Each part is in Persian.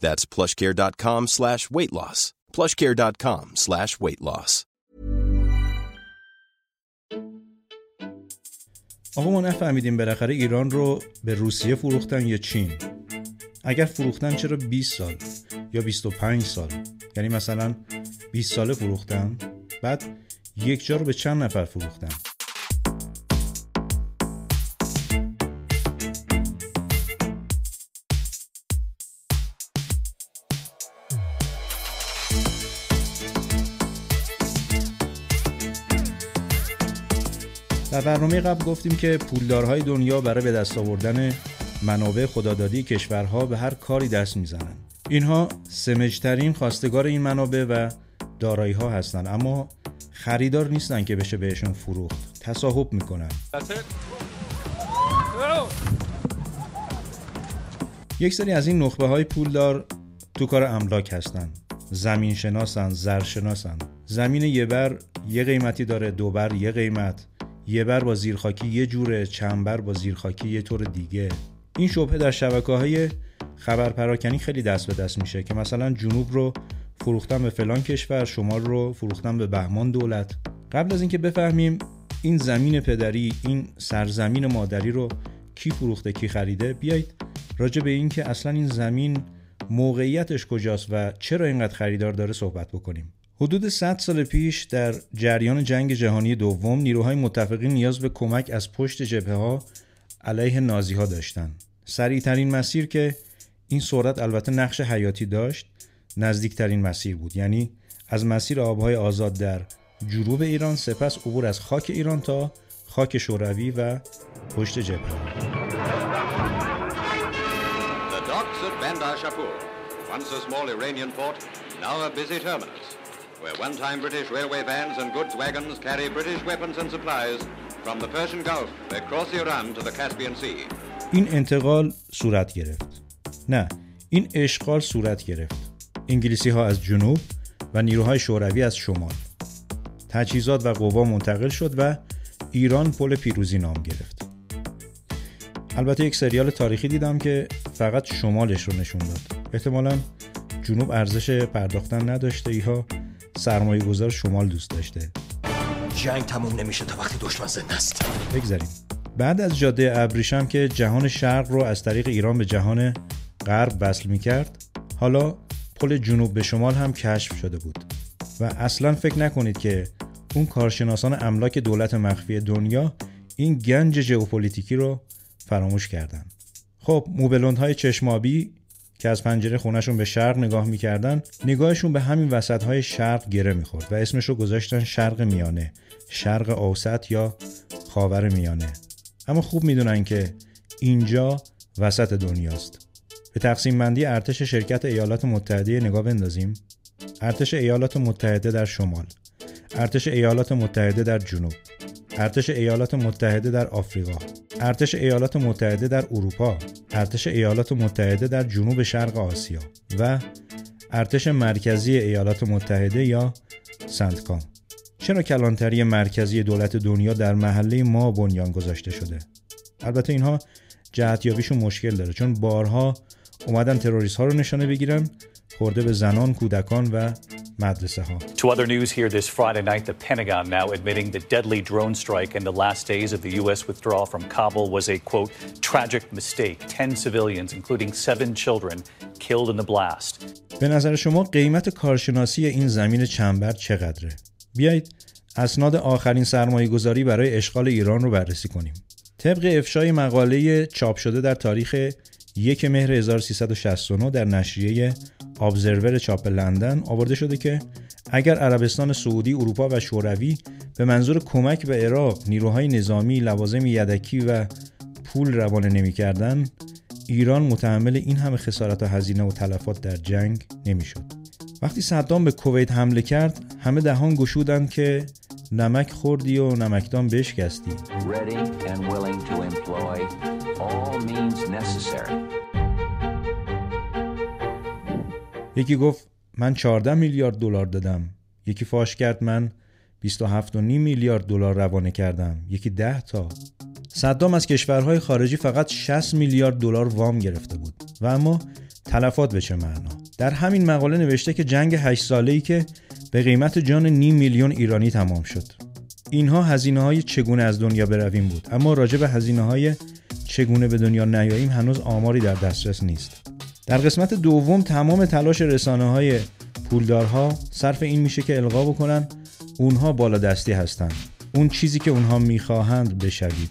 That's plushcare.com slash weight loss. plushcare.com slash weight loss. آقا ما نفهمیدیم بالاخره ایران رو به روسیه فروختن یا چین اگر فروختن چرا 20 سال یا 25 سال یعنی مثلا 20 ساله فروختن بعد یک جا رو به چند نفر فروختن در برنامه قبل گفتیم که پولدارهای دنیا برای به دست آوردن منابع خدادادی کشورها به هر کاری دست می‌زنند. اینها سمجترین خواستگار این منابع و دارایی ها هستند اما خریدار نیستن که بشه بهشون فروخت. تصاحب می‌کنن. یک سری از این نخبه های پولدار تو کار املاک هستن. زمین شناسن زر شناسن زمین یه بر یه قیمتی داره دو بر یه قیمت. یه بر با زیرخاکی یه جوره چند بر با زیرخاکی یه طور دیگه. این شبهه در شبکه های خبر پراکنی خیلی دست به دست میشه که مثلا جنوب رو فروختن به فلان کشور شمال رو فروختن به بهمان دولت. قبل از اینکه بفهمیم این زمین پدری این سرزمین مادری رو کی فروخته کی خریده بیایید راجع به اینکه اصلا این زمین موقعیتش کجاست و چرا اینقدر خریدار داره صحبت بکنیم. حدود 100 سال پیش در جریان جنگ جهانی دوم نیروهای متفقین نیاز به کمک از پشت جبهه ها علیه نازی ها داشتن سریعترین مسیر که این سرعت البته نقش حیاتی داشت نزدیکترین مسیر بود. یعنی از مسیر آبهای آزاد در جنوب ایران سپس عبور از خاک ایران تا خاک شوروی و پشت جبهه. Once a small Iranian port, now a busy terminus, where one-time British railway vans and goods wagons carry British weapons and supplies from the Persian Gulf across Iran to the Caspian Sea. این انتقال صورت گرفت. نه این اشغال صورت گرفت. انگلیسی ها از جنوب و نیروهای شوروی از شمال. تجهیزات و قوا منتقل شد و ایران پل پیروزی نام گرفت. البته یک سریال تاریخی دیدم که فقط شمالش رو نشون داد. احتمالا جنوب ارزش پرداختن نداشته ایها. سرمایه گذار شمال دوست داشته. جنگ تموم نمیشه تا وقتی دشمن زنده است. بگذاریم. بعد از جاده ابریشم که جهان شرق رو از طریق ایران به جهان غرب وصل می کرد حالا پل جنوب به شمال هم کشف شده بود. و اصلا فکر نکنید که اون کارشناسان املاک دولت مخفی دنیا این گنج ژئوپلیتیکی رو فراموش کردن. خب موبلوندهای چشمابی که از پنجره خونهشون به شرق نگاه می‌کردن نگاهشون به همین وسط های شرق گره می‌خورد و اسمش رو گذاشتن شرق میانه شرق اوسط یا خاور میانه. اما خوب می‌دونن که اینجا وسط دنیاست. به تقسیم بندی ارتش شرکت ایالات متحده نگاه بندازیم. ارتش ایالات متحده در شمال ارتش ایالات متحده در جنوب. ارتش ایالات متحده در آفریقا ارتش ایالات متحده در اروپا ارتش ایالات متحده در جنوب شرق آسیا و ارتش مرکزی ایالات متحده یا سندکام. چرا کلانتری مرکزی دولت دنیا در محله ما بنیان گذاشته شده؟ البته اینها جهتیابیشون مشکل داره چون بارها اومدن تروریست ها رو نشانه بگیرن خورده به زنان، کودکان و مدرسه ها. To other news here this Friday night, the Pentagon now admitting the deadly drone strike in the last days of the U.S. withdrawal from Kabul was a quote tragic mistake. Ten civilians, including seven children, killed in the blast. به نظر شما قیمت کارشناسی این زمین چنبر چقدره؟ بیایید اسناد آخرین سرمایه گذاری برای اشغال ایران رو بررسی کنیم. طبق افشای مقاله چاپ شده در تاریخ یک مهر 1369 در نشریه ابزرور چاپ لندن آورده شده که اگر عربستان سعودی، اروپا و شوروی به منظور کمک به عراق نیروهای نظامی، لوازم یدکی و پول روانه نمی‌کردن، ایران متحمل این همه خسارت و هزینه و تلفات در جنگ نمی‌شد. وقتی صدام به کویت حمله کرد، همه دهان گشودند که نمک خوردی و نمکدان بشکستی. یکی گفت من 14 میلیارد دلار دادم. یکی فاش کرد من 27.5 میلیارد دلار روانه کردم. یکی 10 تا. صدام از کشورهای خارجی فقط 60 میلیارد دلار وام گرفته بود. و اما تلفات به چه معنا؟ در همین مقاله نوشته که جنگ 8 ساله ای که به قیمت جان نیم میلیون ایرانی تمام شد. اینها هزینه های چگونه از دنیا برویم بود؟ اما راجع به هزینه های چگونه به دنیا نیاییم هنوز آماری در دسترس نیست. در قسمت دوم تمام تلاش رسانه های پولدارها صرف این میشه که القا بکنن اونها بالا دستی هستند اون چیزی که اونها می‌خواهند بشوید.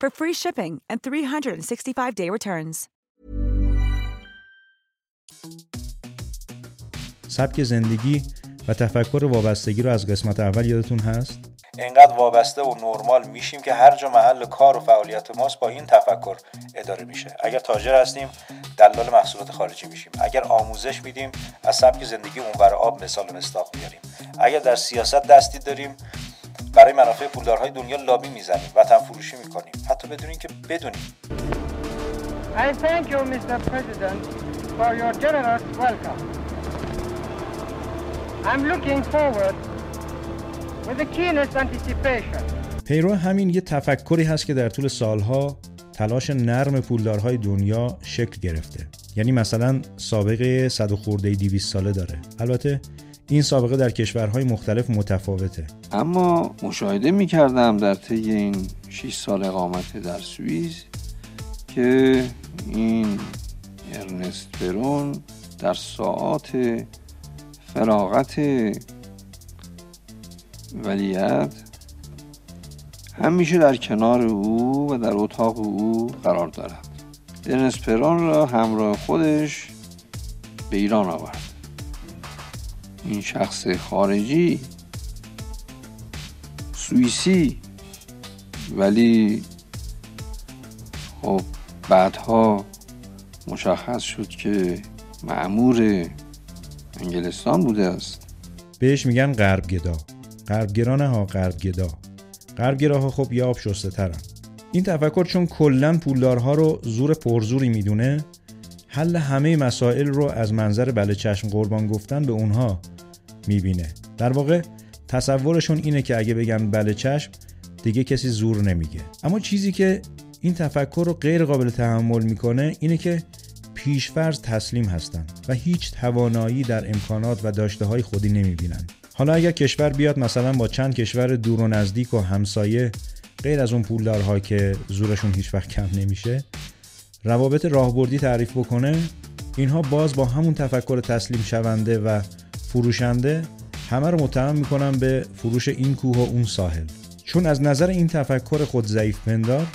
for free shipping and 365-day returns. سبک زندگی و تفکر وابستگی رو از قسمت اول یادتون هست؟ انقدر وابسته و نرمال میشیم که هر جا محل کار و فعالیت ماست با این تفکر اداره میشه اگر تاجر هستیم دلال محصولات خارجی میشیم اگر آموزش میدیم از سبک زندگی اونور آب مثال مستاق میاریم اگر در سیاست دستی داریم برای منافع پولدارهای دنیا لابی می‌زنیم وطن فروشی می‌کنیم حتی بدون اینکه بدونیم I thank you, Mr. President, for your generous welcome. I'm looking forward with the keenest anticipation. پیرو همین یه تفکری هست که در طول سالها تلاش نرم پولدارهای دنیا شکل گرفته یعنی مثلا سابقه صد خورده 200 ساله داره البته این سابقه در کشورهای مختلف متفاوته. اما مشاهده می کردم در طی این 6 سال اقامت در سوئیس که این ارنست برون در ساعات فراغت ولیت همیشه در کنار او و در اتاق او قرار دارد. ارنست پرون را همراه خودش به ایران آورد. این شخص خارجی سوئیسی. ولی خب بعدها مشخص شد که معمور انگلستان بوده است. بهش میگن غربگدا. غربگرا ها غربگدا. غربگراها خب یه آب شسته ترن این تفکر چون کلا پولدارها رو زور پرزوری می‌دونه حل همه مسائل رو از منظر بله چشم قربان گفتن به اونها می‌بینه. در واقع تصورشون اینه که اگه بگن بله چشم دیگه کسی زور نمیگه. اما چیزی که این تفکر رو غیر قابل تحمل می‌کنه اینه که پیشفرض تسلیم هستن و هیچ توانایی در امکانات و داشته های خودی نمی‌بینن. حالا اگر کشور بیاد مثلا با چند کشور دور و نزدیک و همسایه غیر از اون پولدارها که زورشون هیچ وقت کم نمیشه روابط راهبردی تعریف بکنه اینها باز با همون تفکر تسلیم شونده و فروشنده همه رو متهم می‌کنن به فروش این کوه و اون ساحل. چون از نظر این تفکر خود ضعیف پندار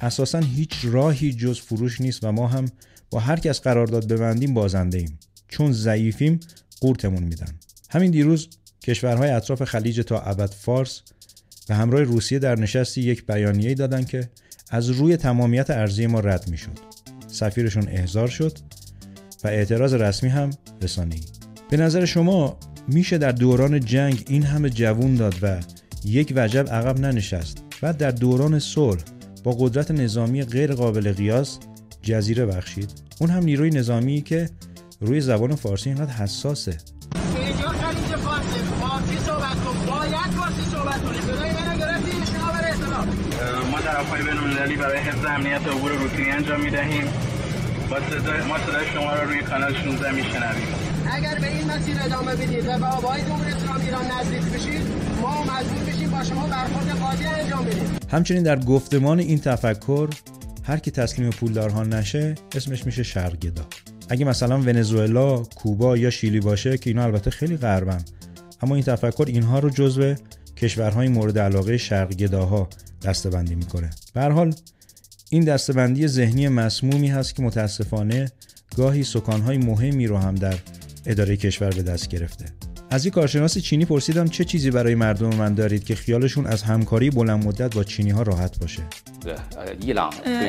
اساسا هیچ راهی جز فروش نیست و ما هم با هر کس قرارداد ببندیم بازنده ایم. چون ضعیفیم قورتمون میدن. همین دیروز کشورهای اطراف خلیج تا ابد فارس به همراه روسیه در نشستی یک بیانیه دادن که از روی تمامیت ارزی ما رد می‌شد. سفیرشون احضار شد و اعتراض رسمی هم رسانه‌ای به نظر شما میشه در دوران جنگ این همه جوون داد و یک وجب عقب ننشست و در دوران صلح با قدرت نظامی غیر قابل قیاس جزیره بخشید؟ اون هم نیروی نظامی که روی زبان فارسی اینقدر حساسه. ما طرفهای بین برای حفظ امنیت عبور روتینی انجام می‌دهیم. ما صدای شما را روی کانال 16 میشنویم. اگر به این مسیر ادامه بدید و به آبهای جمهوری اسلامی ایران نزدیک بشید ما مجبور بشیم با شما برخورد قاضی انجام بدیم. همچنین در گفتمان این تفکر هر کی تسلیم پولدارها نشه اسمش میشه شرقگدا اگه مثلا ونزوئلا، کوبا یا شیلی باشه که اینا البته خیلی غربن. اما این تفکر اینها رو جزو کشورهای مورد علاقه شرقگداها دستبندی می‌کنه. به حال این دستبندی ذهنی مسمومی هست که متاسفانه گاهی سکانهای مهمی رو هم در اداره کشور به دست گرفته از یک کارشناس چینی پرسیدم چه چیزی برای مردم من دارید که خیالشون از همکاری بلند مدت با چینی ها راحت باشه؟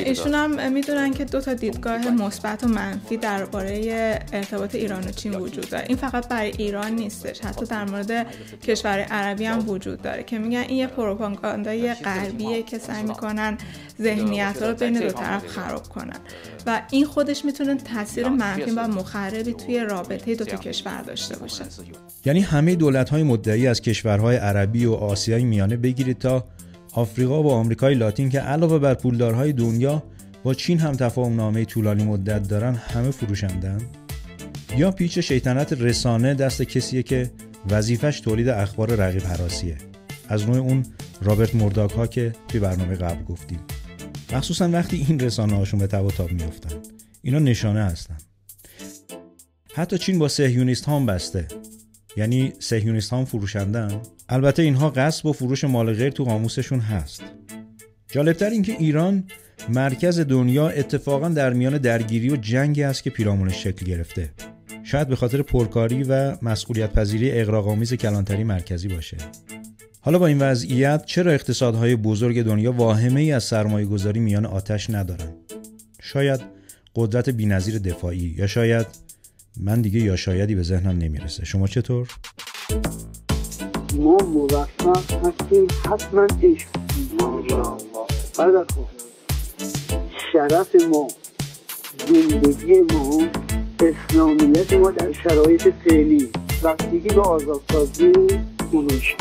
ایشون هم می‌دونن که دو تا دیدگاه مثبت و منفی درباره ارتباط ایران و چین وجود داره. این فقط برای ایران نیستش حتی در مورد کشور عربی هم وجود داره که میگن این یه پروپاگاندای غربیه که سعی می‌کنن ذهنیت رو بین دو طرف خراب کنن. و این خودش می‌تونه تاثیر منفی و مخربی توی رابطه دو تا کشور داشته باشه. یعنی همه دولت های مدعی از کشورهای عربی و آسیایی میانه بگیرید تا آفریقا و آمریکای لاتین که علاوه بر پولدارهای دنیا با چین هم تفاهم نامه طولانی مدت دارن همه فروشندن؟ یا پیچ شیطنت رسانه دست کسیه که وظیفش تولید اخبار رقیب حراسیه؟ از نوع اون رابرت مرداک ها که توی برنامه قبل گفتیم. مخصوصا وقتی این رسانه هاشون به تب و تاب میفتن اینا نشانه هستن. حتی چین با سهیونیست هم بسته. یعنی سهیونیست هم فروشندن؟ البته اینها قصب و فروش مال غیر تو قاموسشون هست. جالبتر اینکه ایران مرکز دنیا اتفاقا در میان درگیری و جنگی است که پیرامونش شکل گرفته. شاید به خاطر پرکاری و مسئولیت پذیری اقراق‌آمیز کلانتری مرکزی باشه. حالا با این وضعیت چرا اقتصادهای بزرگ دنیا واهمه ای از سرمایه گذاری میان آتش ندارن؟ شاید قدرت بینظیر دفاعی یا شاید من دیگه یا شایدی به ذهنم نمی‌رسه. شما چطور؟ ما موفق هستیم. حتما عشق. شرف ما زندگی ما اسلامیت ما در شرایط فعلی. وقتی به آزادسازی اونوش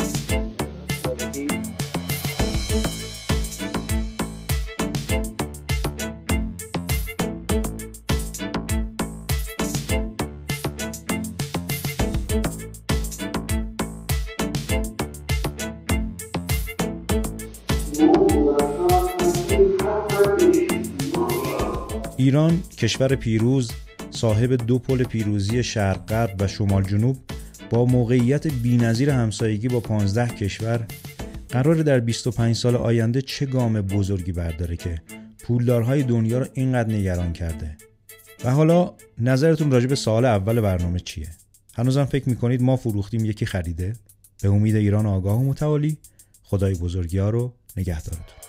ایران کشور پیروز صاحب دو پل پیروزی شرق غرب و شمال جنوب با موقعیت بینظیر همسایگی با 15 کشور قرار در 25 سال آینده چه گام بزرگی برداره که پولدارهای دنیا رو اینقدر نگران کرده؟ و حالا نظرتون راجع به سال اول برنامه چیه؟ هنوزم فکر می‌کنید ما فروختیم یکی خریده؟ به امید ایران آگاه و متعالی خدای بزرگی ها رو نگهدارتون.